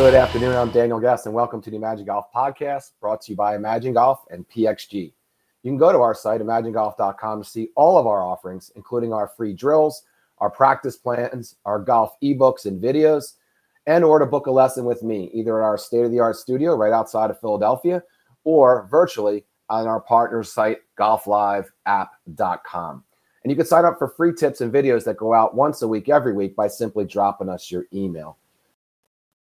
Good afternoon. I'm Daniel Guest, and welcome to the Imagen Golf Podcast, brought to you by Imagen Golf and PXG. You can go to our site, imagengolf.com, to see all of our offerings, including our free drills, our practice plans, our golf ebooks and videos, and or to book a lesson with me, either at our state of the art studio right outside of Philadelphia or virtually on our partner site, golfliveapp.com. And you can sign up for free tips and videos that go out once a week, every week, by simply dropping us your email.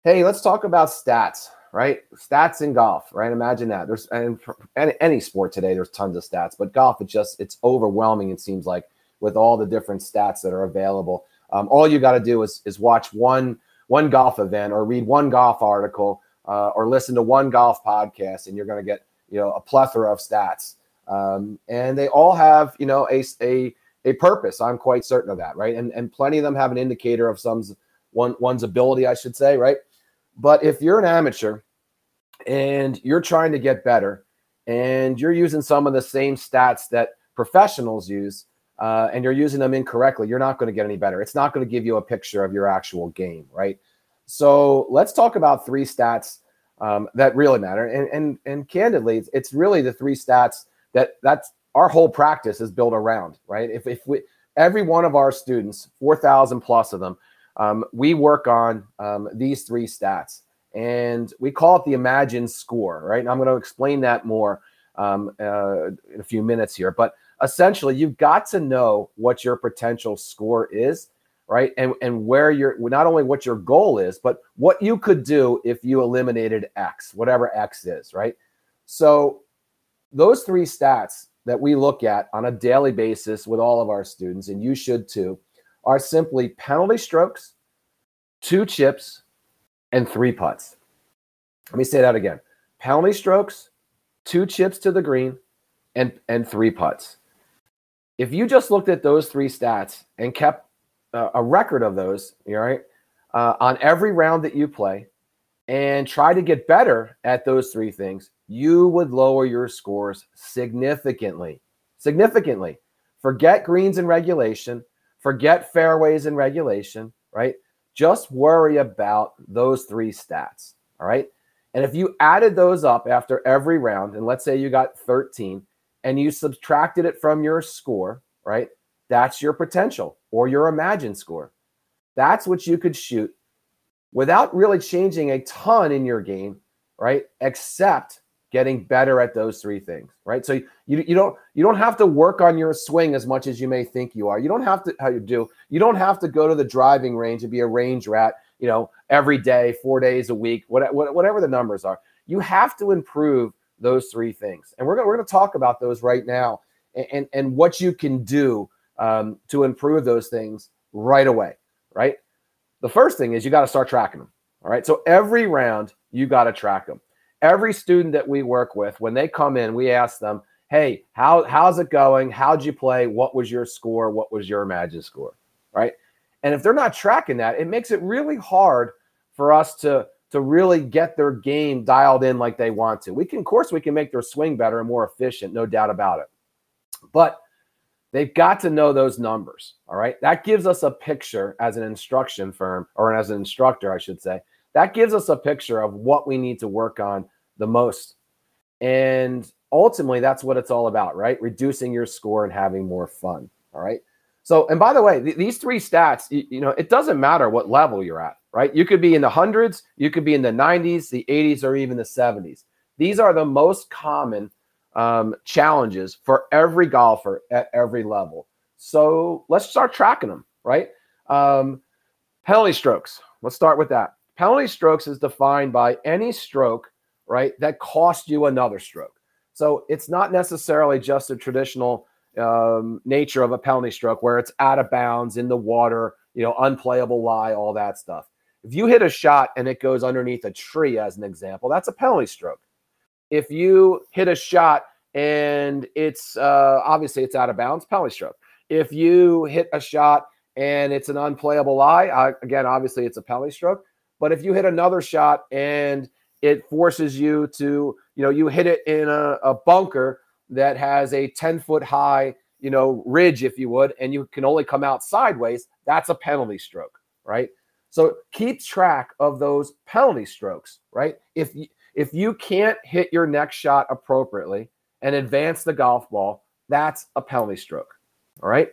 Hey, let's talk about stats, right? Stats in golf, right? Imagine that. There's and any, any sport today, there's tons of stats, but golf, it just it's overwhelming. It seems like with all the different stats that are available. Um, all you got to do is is watch one one golf event or read one golf article uh, or listen to one golf podcast, and you're going to get you know a plethora of stats. Um, and they all have you know a a a purpose. I'm quite certain of that, right? And and plenty of them have an indicator of some's one one's ability, I should say, right? But if you're an amateur and you're trying to get better and you're using some of the same stats that professionals use uh, and you're using them incorrectly, you're not going to get any better. It's not going to give you a picture of your actual game, right? So let's talk about three stats um, that really matter. And and and candidly, it's, it's really the three stats that that's our whole practice is built around, right? If if we every one of our students, four thousand plus of them, um, we work on um, these three stats and we call it the Imagine score, right? And I'm going to explain that more um, uh, in a few minutes here. But essentially, you've got to know what your potential score is, right? And, and where you're not only what your goal is, but what you could do if you eliminated X, whatever X is, right? So, those three stats that we look at on a daily basis with all of our students, and you should too, are simply penalty strokes, two chips, and three putts. Let me say that again penalty strokes, two chips to the green, and, and three putts. If you just looked at those three stats and kept uh, a record of those, all right, uh, on every round that you play, and try to get better at those three things, you would lower your scores significantly. Significantly. Forget greens and regulation. Forget fairways and regulation, right? Just worry about those three stats, all right? And if you added those up after every round, and let's say you got 13 and you subtracted it from your score, right? That's your potential or your imagined score. That's what you could shoot without really changing a ton in your game, right? Except getting better at those three things, right? So you, you don't you don't have to work on your swing as much as you may think you are. You don't have to how you do. You don't have to go to the driving range and be a range rat, you know, every day, four days a week, whatever, the numbers are. You have to improve those three things, and we're gonna we're gonna talk about those right now, and and, and what you can do um, to improve those things right away, right? The first thing is you got to start tracking them. All right, so every round you got to track them every student that we work with, when they come in, we ask them, hey, how, how's it going? How'd you play? What was your score? What was your magic score? Right. And if they're not tracking that, it makes it really hard for us to to really get their game dialed in like they want to. We can, of course, we can make their swing better and more efficient, no doubt about it. But they've got to know those numbers. All right. That gives us a picture as an instruction firm or as an instructor, I should say, that gives us a picture of what we need to work on the most. And ultimately, that's what it's all about, right? Reducing your score and having more fun. All right. So, and by the way, th- these three stats, you, you, know, it doesn't matter what level you're at, right? You could be in the hundreds, you could be in the 90s, the 80s, or even the 70s. These are the most common um, challenges for every golfer at every level. So let's start tracking them, right? Um, penalty strokes. Let's start with that. Penalty strokes is defined by any stroke, right, that cost you another stroke. So it's not necessarily just a traditional um, nature of a penalty stroke where it's out of bounds in the water, you know, unplayable lie, all that stuff. If you hit a shot and it goes underneath a tree, as an example, that's a penalty stroke. If you hit a shot and it's uh, obviously it's out of bounds, penalty stroke. If you hit a shot and it's an unplayable lie, again, obviously it's a penalty stroke. But if you hit another shot and it forces you to, you know, you hit it in a, a bunker that has a 10 foot high, you know, ridge, if you would, and you can only come out sideways, that's a penalty stroke, right? So keep track of those penalty strokes, right? If you, if you can't hit your next shot appropriately and advance the golf ball, that's a penalty stroke. All right.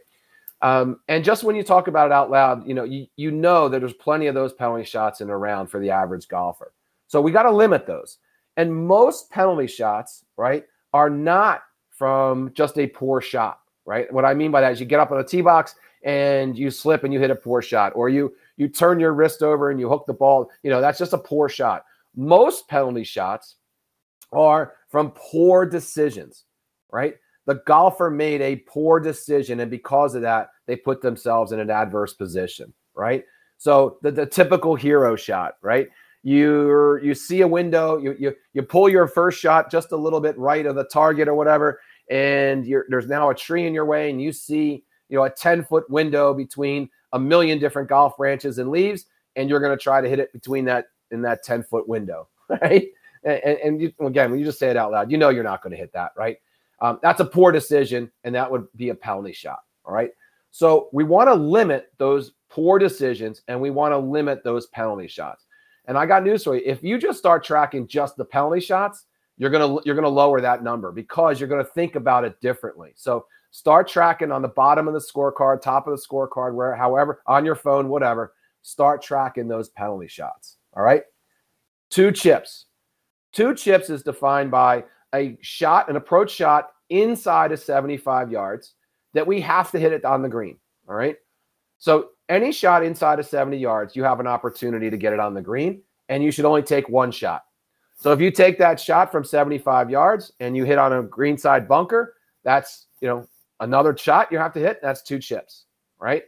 Um, and just when you talk about it out loud, you know, you, you know that there's plenty of those penalty shots in a round for the average golfer. So we got to limit those. And most penalty shots, right, are not from just a poor shot, right? What I mean by that is you get up on a tee box and you slip and you hit a poor shot, or you you turn your wrist over and you hook the ball. You know, that's just a poor shot. Most penalty shots are from poor decisions, right? The golfer made a poor decision, and because of that, they put themselves in an adverse position, right? So the, the typical hero shot, right? You you see a window, you you you pull your first shot just a little bit right of the target or whatever, and there's now a tree in your way, and you see you know a 10 foot window between a million different golf branches and leaves, and you're going to try to hit it between that in that 10 foot window, right? And, and you, again, when you just say it out loud, you know you're not going to hit that, right? Um, that's a poor decision, and that would be a penalty shot. All right. So we want to limit those poor decisions and we want to limit those penalty shots. And I got news for you. If you just start tracking just the penalty shots, you're gonna you're gonna lower that number because you're gonna think about it differently. So start tracking on the bottom of the scorecard, top of the scorecard, where however on your phone, whatever. Start tracking those penalty shots. All right. Two chips. Two chips is defined by a shot, an approach shot inside of 75 yards that we have to hit it on the green. All right. So any shot inside of 70 yards, you have an opportunity to get it on the green, and you should only take one shot. So if you take that shot from 75 yards and you hit on a green side bunker, that's you know another shot you have to hit. That's two chips, right?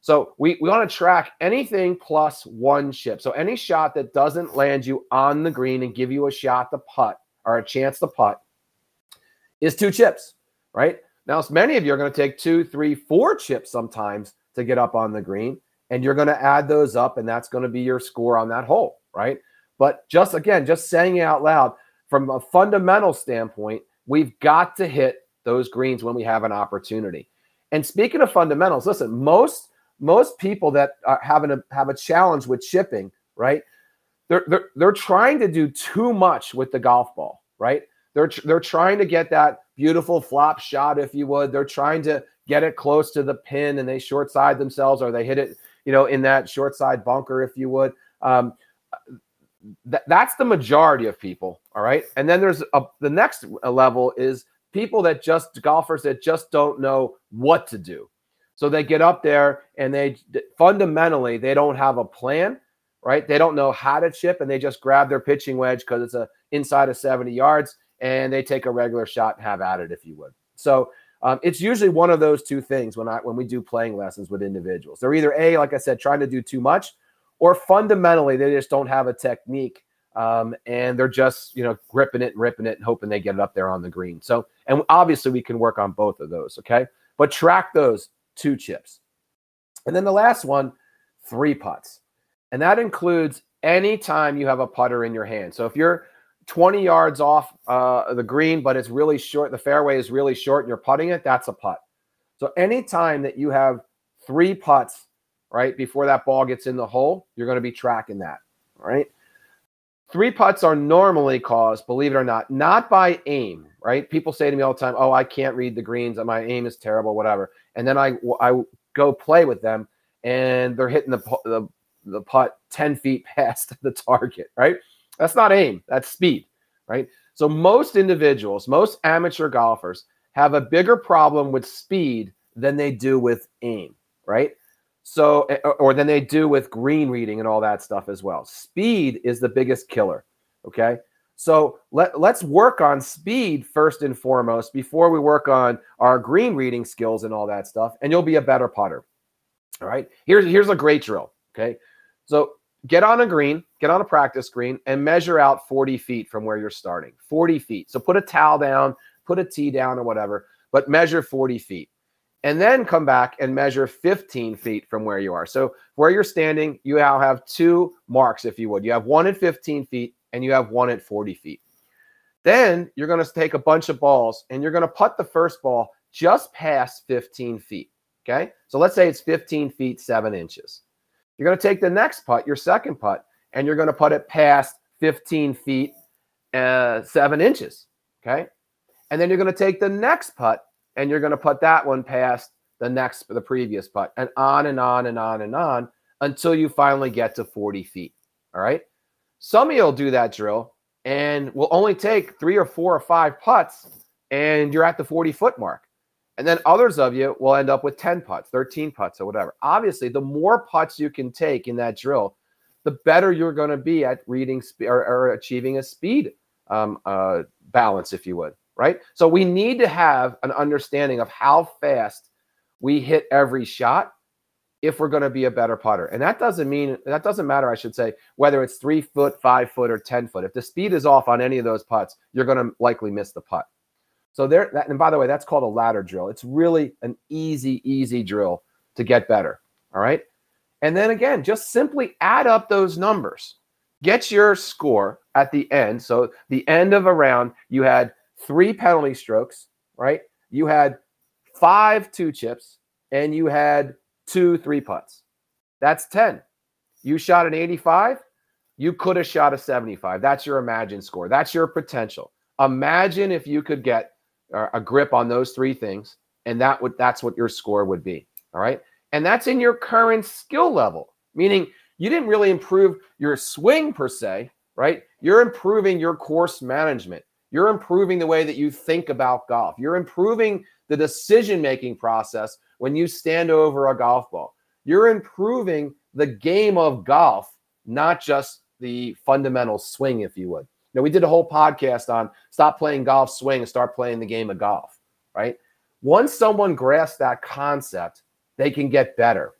So we, we want to track anything plus one chip. So any shot that doesn't land you on the green and give you a shot to putt or a chance to putt is two chips, right? Now, many of you are going to take two, three, four chips sometimes to get up on the green, and you're going to add those up, and that's going to be your score on that hole, right? But just again, just saying it out loud, from a fundamental standpoint, we've got to hit those greens when we have an opportunity. And speaking of fundamentals, listen, most most people that uh, are having a have a challenge with chipping, right? They're they're they're trying to do too much with the golf ball, right? They're they're trying to get that beautiful flop shot, if you would. They're trying to get it close to the pin, and they short side themselves, or they hit it, you know, in that short side bunker, if you would. Um, th- that's the majority of people, all right. And then there's a, the next level is people that just golfers that just don't know what to do. So they get up there and they fundamentally they don't have a plan, right? They don't know how to chip and they just grab their pitching wedge because it's a inside of 70 yards and they take a regular shot and have at it, if you would. So um, it's usually one of those two things when I when we do playing lessons with individuals. They're either a, like I said, trying to do too much, or fundamentally they just don't have a technique um, and they're just you know gripping it and ripping it and hoping they get it up there on the green. So and obviously we can work on both of those. Okay, but track those two chips, and then the last one, three putts, and that includes any time you have a putter in your hand. So if you're 20 yards off uh, the green, but it's really short. The fairway is really short and you're putting it, that's a putt. So anytime that you have three putts, right, before that ball gets in the hole, you're going to be tracking that, right? Three putts are normally caused, believe it or not, not by aim, right? People say to me all the time, "Oh, I can't read the greens. My aim is terrible, whatever." And then I I go play with them, and they're hitting the the, the putt ten feet past the target, right? That's not aim, that's speed, right? So most individuals, most amateur golfers have a bigger problem with speed than they do with aim, right? So, eh, or than they do with green reading and all that stuff as well. Speed is the biggest killer. Okay. So let, let's work on speed first and foremost before we work on our green reading skills and all that stuff, and you'll be a better putter. All right. Here's here's a great drill. Okay. So get on a green, get on a practice green, and measure out 40 feet from where you're starting. 40 feet. So put a towel down, put a tee down, or whatever, but measure 40 feet. And then come back and measure 15 feet from where you are. So where you're standing, you now have two marks, if you would. You have one at 15 feet and you have one at 40 feet. Then you're going to take a bunch of balls and you're going to put the first ball just past 15 feet. Okay. So let's say it's 15 feet, seven inches. You're going to take the next putt, your second putt, and you're going to put it past 15 feet, uh, seven inches. Okay. And then you're going to take the next putt and you're going to put that one past the next, the previous putt, and on and on and on and on until you finally get to 40 feet. All right. Some of you will do that drill and will only take three or four or five putts and you're at the 40 foot mark. And then others of you will end up with 10 putts, 13 putts, or whatever. Obviously, the more putts you can take in that drill, the better you're going to be at reading sp- or, or, achieving a speed um, uh, balance, if you would, right? So we need to have an understanding of how fast we hit every shot if we're going to be a better putter. And that doesn't mean that doesn't matter, I should say, whether it's three foot, five foot, or 10 foot. If the speed is off on any of those putts, you're going to likely miss the putt. So there, that, and by the way, that's called a ladder drill. It's really an easy, easy drill to get better. All right. And then again, just simply add up those numbers. Get your score at the end. So the end of a round, you had three penalty strokes, right? You had five two chips, and you had two three putts. That's 10. You shot an 85. You could have shot a 75. That's your imagine score. That's your potential. Imagine if you could get a grip on those three things, and that would that's what your score would be. All right. And that's in your current skill level, meaning you didn't really improve your swing per se, right? You're improving your course management. You're improving the way that you think about golf. You're improving the decision making process when you stand over a golf ball. You're improving the game of golf, not just the fundamental swing, if you would. Now, we did a whole podcast on stop playing golf swing and start playing the game of golf, right? Once someone grasps that concept, they can get better.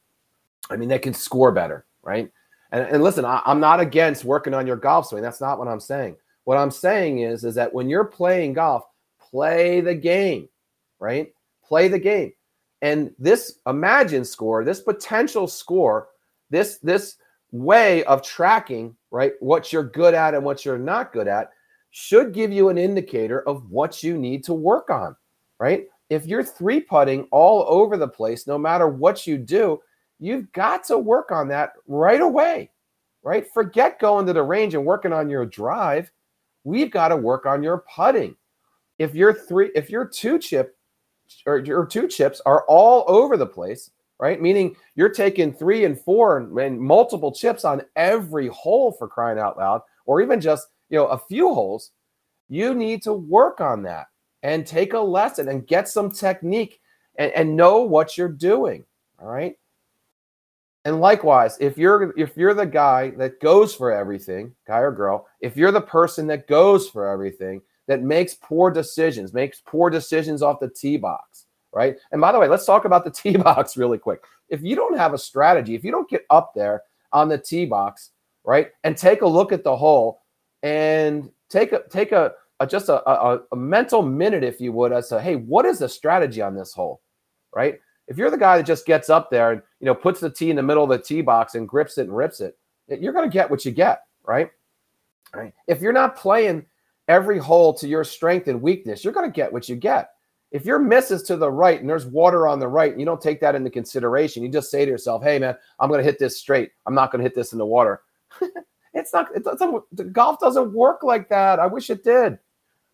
I mean, they can score better, right? And, and listen, I, I'm not against working on your golf swing. That's not what I'm saying. What I'm saying is, is that when you're playing golf, play the game, right? Play the game. And this imagine score, this potential score, this this way of tracking, right, what you're good at and what you're not good at should give you an indicator of what you need to work on, right? If you're three putting all over the place, no matter what you do, you've got to work on that right away, right? Forget going to the range and working on your drive. We've got to work on your putting. If you're three, if you're two chip or your two chips are all over the place, right? Meaning you're taking three and four and, and, multiple chips on every hole for crying out loud, or even just you know a few holes. You need to work on that and take a lesson and get some technique and, and know what you're doing. All right. And likewise, if you're if you're the guy that goes for everything, guy or girl, if you're the person that goes for everything, that makes poor decisions, makes poor decisions off the tee box, right? And by the way, let's talk about the tee box really quick. If you don't have a strategy, if you don't get up there on the tee box, right, and take a look at the hole and take a take a, a just a, a, a mental minute, if you would, as to hey, what is the strategy on this hole, right? If you're the guy that just gets up there and you know puts the tee in the middle of the tee box and grips it and rips it, you're going to get what you get, right? Right. If you're not playing every hole to your strength and weakness, you're going to get what you get. If your miss is to the right and there's water on the right, and you don't take that into consideration, you just say to yourself, "Hey, man, I'm going to hit this straight. I'm not going to hit this in the water." it's not. It doesn't. Golf doesn't work like that. I wish it did.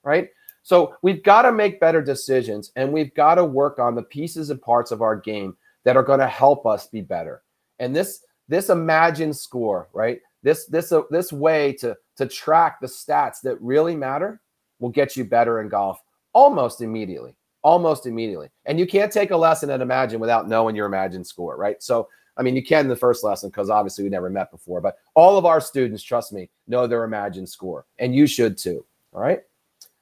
Right. So we've got to make better decisions, and we've got to work on the pieces and parts of our game that are going to help us be better. And this this imagined score, right? This this uh, this way to to track the stats that really matter will get you better in golf almost immediately. Almost immediately. And you can't take a lesson at Imagen without knowing your Imagine score, right? So, I mean, you can in the first lesson because obviously we never met before, but all of our students, trust me, know their Imagine score. And you should too. All right.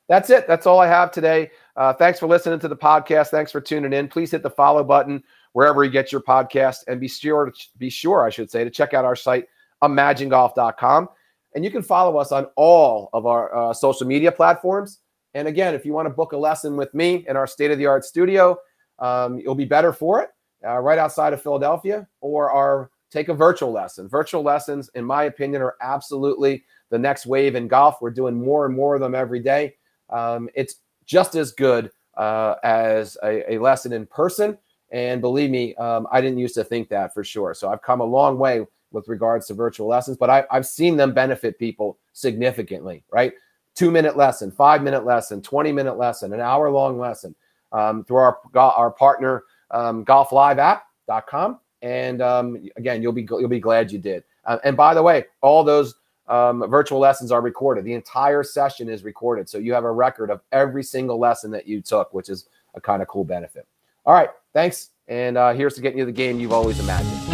That's it. That's all I have today. Uh, thanks for listening to the podcast. Thanks for tuning in. Please hit the follow button wherever you get your podcast and be sure, be sure, I should say, to check out our site, imagengolf.com. And you can follow us on all of our uh, social media platforms. And again, if you want to book a lesson with me in our state of the art studio, um, you'll be better for it uh, right outside of Philadelphia, or our take a virtual lesson. Virtual lessons, in my opinion, are absolutely the next wave in golf. We're doing more and more of them every day. Um, it's just as good uh, as a, a lesson in person And believe me, um, I didn't used to think that for sure. So I've come a long way with regards to virtual lessons, but I, I've seen them benefit people significantly, right? Two minute lesson, five minute lesson, 20 minute lesson, an hour long lesson um, through our, our partner, um, golfliveapp.com. And um, again, you'll be, you'll be glad you did. Uh, and by the way, all those um, virtual lessons are recorded. The entire session is recorded. So you have a record of every single lesson that you took, which is a kind of cool benefit. All right. Thanks. And uh, here's to getting you the game you've always imagined.